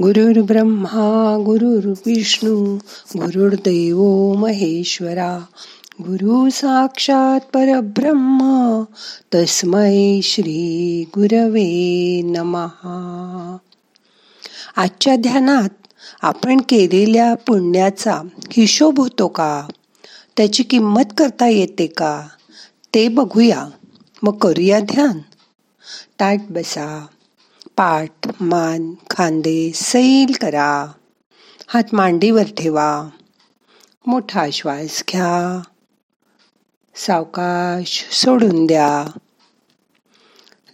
गुरुर् ब्रह्मा गुरुर्विष्णू गुरुर्देव महेश्वरा गुरु साक्षात परब्रह्म तस्मै श्री गुरवे नमहा आजच्या ध्यानात आपण केलेल्या पुण्याचा हिशोब होतो का? त्याची किंमत करता येते का? ते बघूया. मग करूया ध्यान. ताट बसा. पाठ मान खांदे सैल करा. हात मांडीवर ठेवा. मोठा श्वास घ्या. सावकाश सोडून द्या.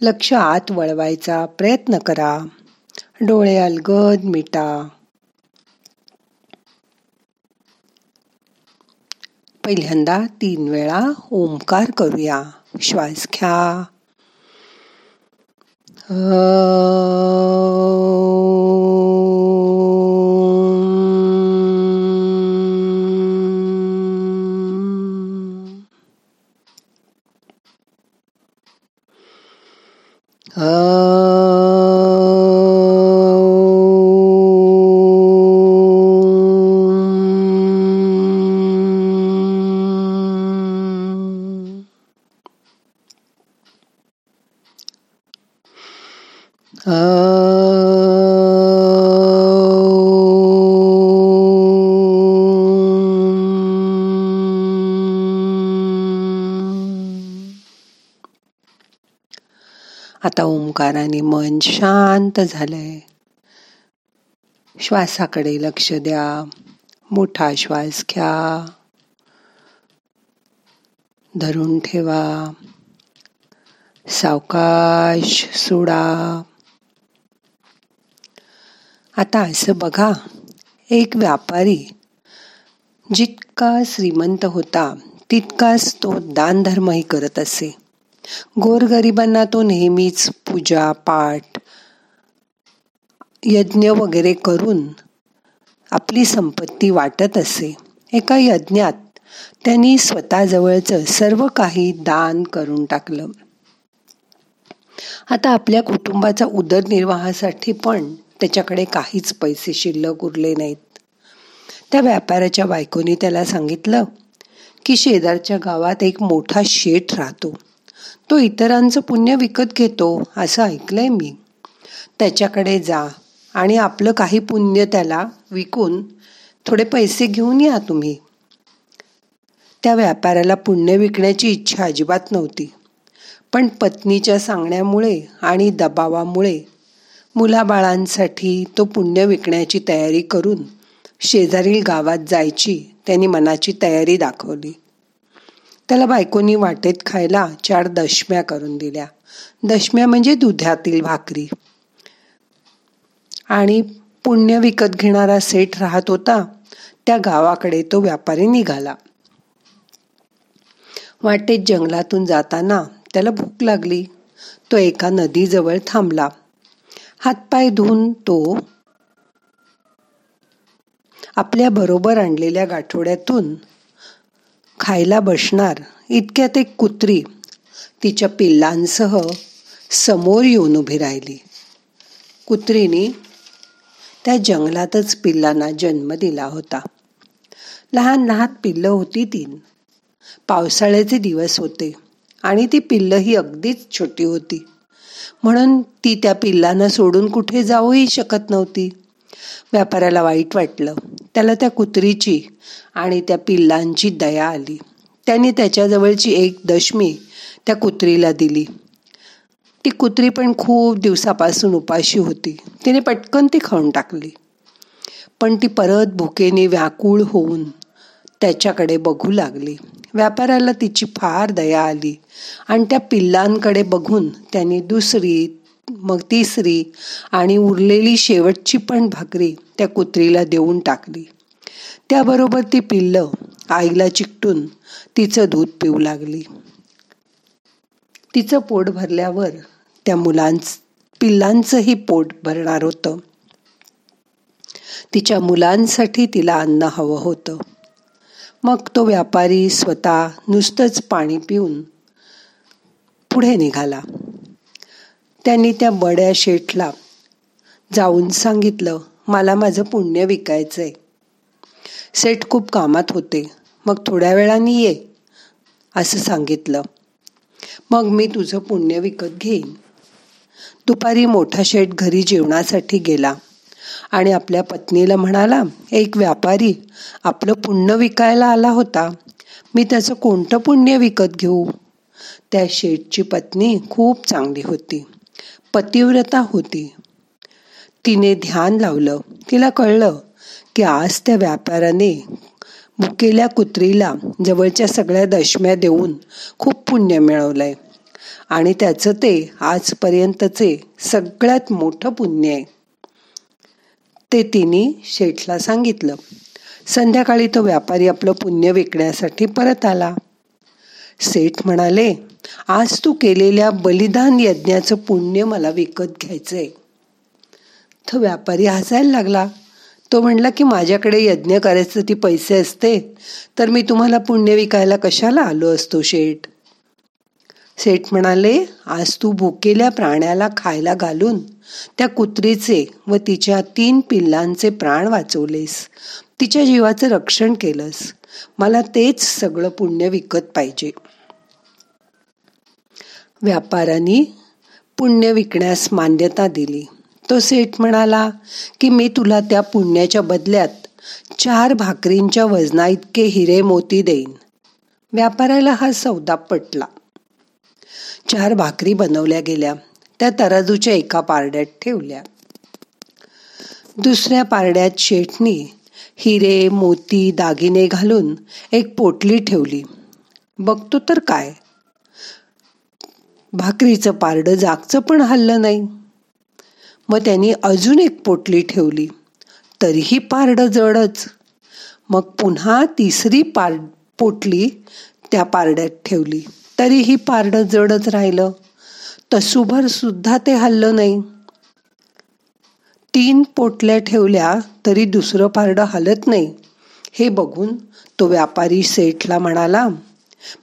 लक्ष आत वळवायचा प्रयत्न करा. डोळे अलगद मिटा. पहिल्यांदा तीन वेळा ओंकार करूया. श्वास घ्या. Oh. आता ओंकाराने मन शांत झालंय. श्वासाकडे लक्ष द्या. मोठा श्वास घ्या. धरून ठेवा. सावकाश सोडा. आता असं बघा एक व्यापारी जितका श्रीमंत होता तितकाच तो दानधर्मही करत असे. गोरगरिबांना तो नेहमीच पूजा पाठ यज्ञ वगैरे करून आपली संपत्ती वाटत असे. एका यज्ञात त्यांनी स्वतःजवळचं सर्व काही दान करून टाकलं. आता आपल्या कुटुंबाचा उदरनिर्वाहासाठी पण त्याच्याकडे काहीच पैसे शिल्लक उरले नाहीत. त्या व्यापाऱ्याच्या बायकोनी त्याला सांगितलं की शेजारच्या गावात एक मोठा शेठ राहतो. तो इतरांचं पुण्य विकत घेतो असं ऐकलंय मी. त्याच्याकडे जा आणि आपलं काही पुण्य त्याला विकून थोडे पैसे घेऊन या तुम्ही. त्या व्यापाऱ्याला पुण्य विकण्याची इच्छा अजिबात नव्हती. पण पत्नीच्या सांगण्यामुळे आणि दबावामुळे मुलाबाळांसाठी तो पुण्य विकण्याची तयारी करून शेजारील गावात जायची त्यांनी मनाची तयारी दाखवली. त्याला बायकोनी वाटेत खायला चार दशम्या करून दिल्या. दशम्या म्हणजे दुधातील भाकरी. आणि पुण्य विकत घेणारा सेठ राहत होता त्या गावाकडे तो व्यापारी निघाला. वाटेत जंगलातून जाताना त्याला भूक लागली. तो एका नदीजवळ थांबला. हातपाय धुवून तो आपल्या बरोबर आणलेल्या गाठोड्यातून खायला बसणार इतक्यात एक कुत्री तिच्या पिल्लांसह समोर येऊन उभी राहिली. कुत्रीने त्या जंगलातच पिल्लांना जन्म दिला होता. लहान लहान पिल्लं होती तीन. पावसाळ्याचे दिवस होते आणि ती पिल्लं ही अगदीच छोटी होती. म्हणून ती त्या पिल्लांना सोडून कुठे जाऊही शकत नव्हती. व्यापाऱ्याला वाईट वाटलं. त्याला त्या कुत्रीची आणि त्या पिल्लांची दया आली. त्याने त्याच्याजवळची एक दशमी त्या कुत्रीला दिली. ती कुत्री पण खूप दिवसापासून उपाशी होती. तिने पटकन ती खाऊन टाकली. पण ती परत भुकेने व्याकुळ होऊन त्याच्याकडे बघू लागली. व्यापाऱ्याला तिची फार दया आली आणि त्या पिल्लांकडे बघून त्याने दुसरी मग तिसरी आणि उरलेली शेवटची पण भाकरी त्या कुत्रीला देऊन टाकली. त्याबरोबर ती पिल्ल आईला चिकटून तिचं दूध पिऊ लागली. तिचं पोट भरल्यावर त्या मुलांच पिल्लांचंही पोट भरणार होतं. तिच्या मुलांसाठी तिला अन्न हवं होतं. मग तो व्यापारी स्वतः नुसतंच पाणी पिऊन पुढे निघाला. त्यांनी त्या बड्या शेठला जाऊन सांगितलं मला माझं पुण्य विकायचं आहे सेठ खूप कामात होते. मग थोड्या वेळाने ये असं सांगितलं. मग मी तुझं पुण्य विकत घेईन. दुपारी मोठा शेठ घरी जेवणासाठी गेला आणि आपल्या पत्नीला म्हणाला एक व्यापारी आपलं पुण्य विकायला आला होता. मी त्याचं कोणतं पुण्य विकत घेऊ? त्या शेठची पत्नी खूप चांगली होती. पतिव्रता होती. तिने ध्यान लावलं. तिला कळलं की आज त्या व्यापाराने मुकेल्या कुत्रीला जवळच्या सगळ्या दशम्या देऊन खूप पुण्य मिळवलंय. आणि त्याचं ते आजपर्यंतचे सगळ्यात मोठं पुण्य आहे. ते तिने शेठला सांगितलं. संध्याकाळी तो व्यापारी आपलं पुण्य विकण्यासाठी परत आला. सेठ म्हणाले आज तू केलेल्या बलिदान यज्ञाचं पुण्य मला विकत घ्यायचंय. तो व्यापारी हसायला लागला. तो म्हणला की माझ्याकडे यज्ञ करायचं ती पैसे असते तर मी तुम्हाला पुण्य विकायला कशाला आलो असतो शेठ सेठ म्हणाले आज तू भुकेल्या प्राण्याला खायला घालून त्या कुत्रीचे व तिच्या तीन पिल्लांचे प्राण वाचवलेस. तिच्या जीवाचं रक्षण केलंस. मला तेच सगळं पुण्य विकत पाहिजे. व्यापाराने पुण्य विकण्यास मान्यता दिली. तो सेठ म्हणाला की मी तुला त्या पुण्याच्या बदल्यात चार भाकरींच्या वजना इतके हिरे मोती देईन. व्यापाराला हा सौदा पटला. चार भाकरी बनवल्या गेल्या. त्या तराजूच्या एका पारड्यात ठेवल्या. दुसऱ्या पारड्यात शेठनी हिरे मोती दागिने घालून एक पोटली ठेवली. बघतो तर काय? भाकरीचं पारडं जागचं पण हल्लं नाही. मग त्यांनी अजून एक पोटली ठेवली. तरीही पारडं जडच. मग पुन्हा तिसरी पार पोटली त्या पारड्यात ठेवली. तरीही पारडं जडच राहिलं. तसुभर सुद्धा ते हल्लं नाही. तीन पोटल्या ठेवल्या तरी दुसरं पारडं हलत नाही. हे बघून तो व्यापारी सेठला म्हणाला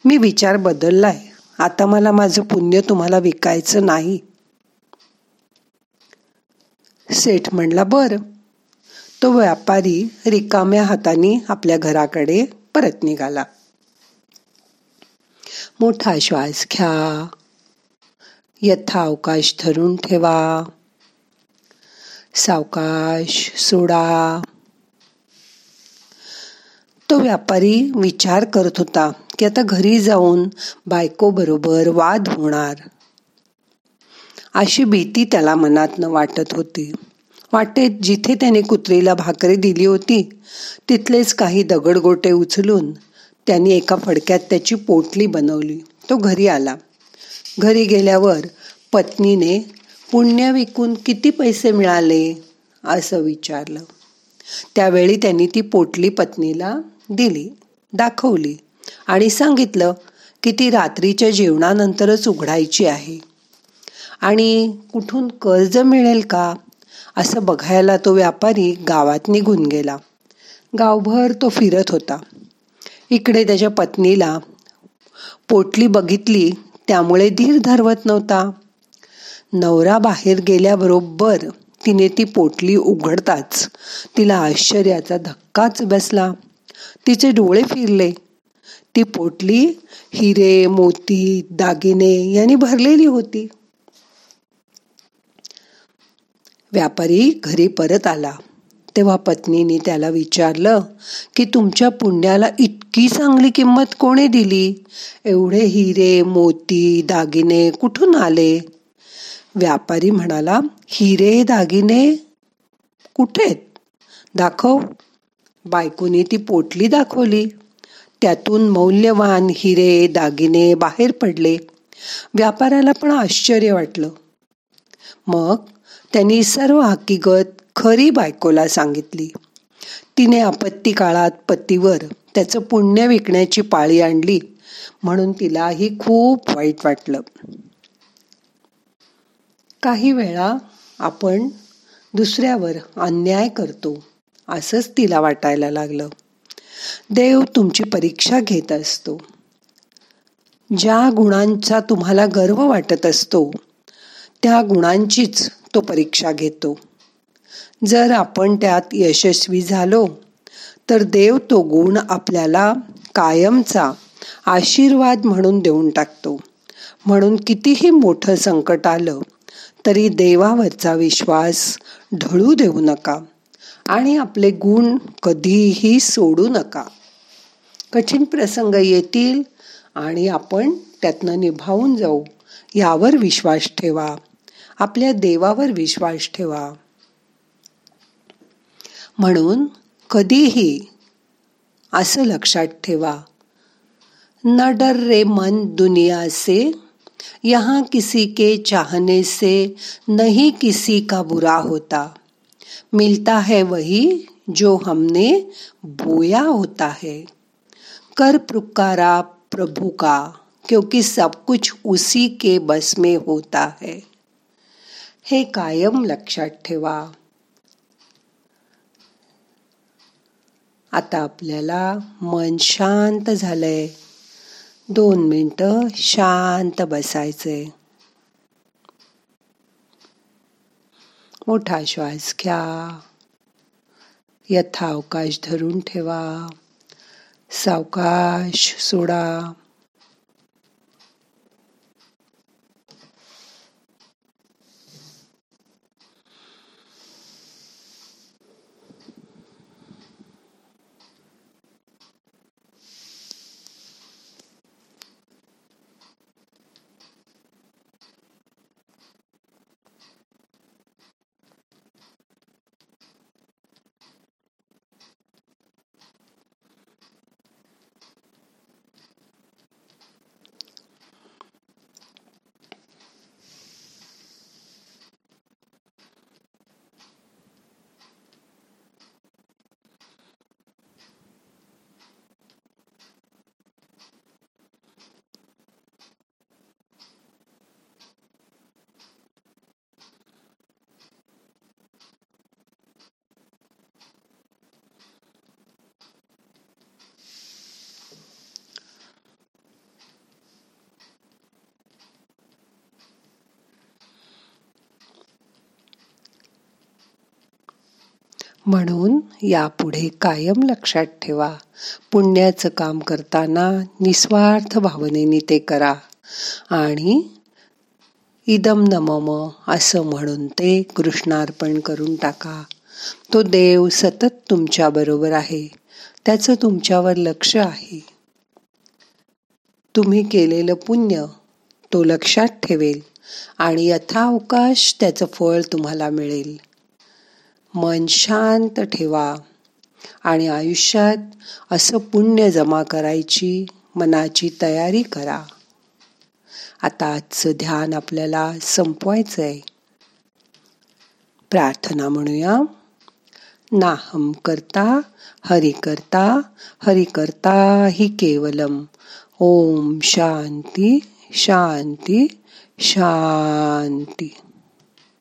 मी विचार बदललाय. आता मला माझं पुण्य तुम्हाला विकायचं नाही. सेठ म्हणला बर. तो व्यापारी रिकाम्या हाताने आपल्या घराकडे परत निघाला. मोठा श्वास घ्या. यथा अवकाश धरून ठेवा. सावकाश सोडा. तो व्यापारी विचार करत होता की आता घरी जाऊन बायको बरोबर वाद होणार. अशी भीती त्याला मनात वाटत होती. वाटेत जिथे त्याने कुत्रीला भाकरी दिली होती तिथलेच काही दगडगोटे उचलून त्यांनी एका फडक्यात त्याची पोटली बनवली. तो घरी आला. घरी गेल्यावर पत्नीने पुण्य विकून किती पैसे मिळाले? असं विचारलं. त्यावेळी त्यांनी ती पोटली पत्नीला दिली दाखवली आणि सांगितलं की ती रात्रीच्या जेवणानंतरच उघडायची आहे. आणि कुठून कर्ज मिळेल का? असं बघायला तो व्यापारी गावात निघून गेला. गावभर तो फिरत होता. इकडे त्याच्या पत्नीला पोटली बघितली त्यामुळे धीर धरवत नव्हता. नवरा बाहेर गेल्याबरोबर तिने ती पोटली उघडताच तिला आश्चर्याचा धक्काच बसला. तिचे डोळे फिरले. ती पोटली हिरे मोती दागिने यांनी भरलेली होती. व्यापारी घरी परत आला. तेव्हा पत्नीने त्याला विचारलं की तुमच्या पुण्याला इतकी चांगली किंमत कोणी दिली? एवढे हिरे मोती दागिने कुठून आले? व्यापारी म्हणाला हिरे दागिने कुठे दाखव. बायकोने ती पोटली दाखवली. त्यातून मौल्यवान हिरे दागिने बाहेर पडले. व्यापाऱ्याला पण आश्चर्य वाटलं. मग त्यांनी सर्व हकीकत खरी बायकोला सांगितली. तिने आपत्ती काळात पतीवर त्याचं पुण्य विकण्याची पाळी आणली म्हणून तिलाही खूप वाईट वाटलं. काही वेळा आपण दुसऱ्यावर अन्याय करतो असंच तिला वाटायला लागलं. देव तुमची परीक्षा घेत असतो. ज्या गुणांचा तुम्हाला गर्व वाटत असतो त्या गुणांचीच तो परीक्षा घेतो. जर आपण त्यात यशस्वी झालो तर देव तो गुण आपल्याला कायमचा आशीर्वाद म्हणून देऊन टाकतो. म्हणून कितीही मोठं संकट आलं तरी देवावरचा विश्वास ढळू देऊ नका आणि आपले गुण कधीही सोडू नका. कठीण प्रसंग येतील आणि आपण त्यातनं निभावून जाऊ. यावर विश्वास ठेवा. आपल्या देवावर विश्वास ठेवा. म्हणून कधीही असं लक्षात ठेवा. न डर रे मन दुनिया से यहाँ किसी के चाहने से नहीं किसी का बुरा होता। मिलता है वही जो हमने बोया होता है। कर पुकारा प्रभु का, क्योंकि सब कुछ उसी के बस में होता है। हे कायम लक्षात ठेवा आता आपल्याला मन शांत झालंय. दोन मिनटं शांत बसायचंय. मोठा श्वास घ्या. यथावकाश धरून ठेवा. सावकाश सोडा. म्हणून यापुढे कायम लक्षात ठेवा. पुण्याचं काम करताना निस्वार्थ भावनेने ते करा. आणि इदम नमम असं म्हणून ते कृष्णार्पण करून टाका. तो देव सतत तुमच्याबरोबर आहे. त्याचं तुमच्यावर लक्ष आहे. तुम्ही केलेलं पुण्य तो लक्षात ठेवेल आणि यथावकाश त्याचं फळ तुम्हाला मिळेल. मन शांत ठेवा. आणि आयुष्यात असं पुण्य जमा करायची मनाची तयारी करा. आता आजचं ध्यान आपल्याला संपवायचं आहे प्रार्थना म्हणूया. नाहम करता हरि करता हरि करता हि केवलम. ओम शांती शांती शांती.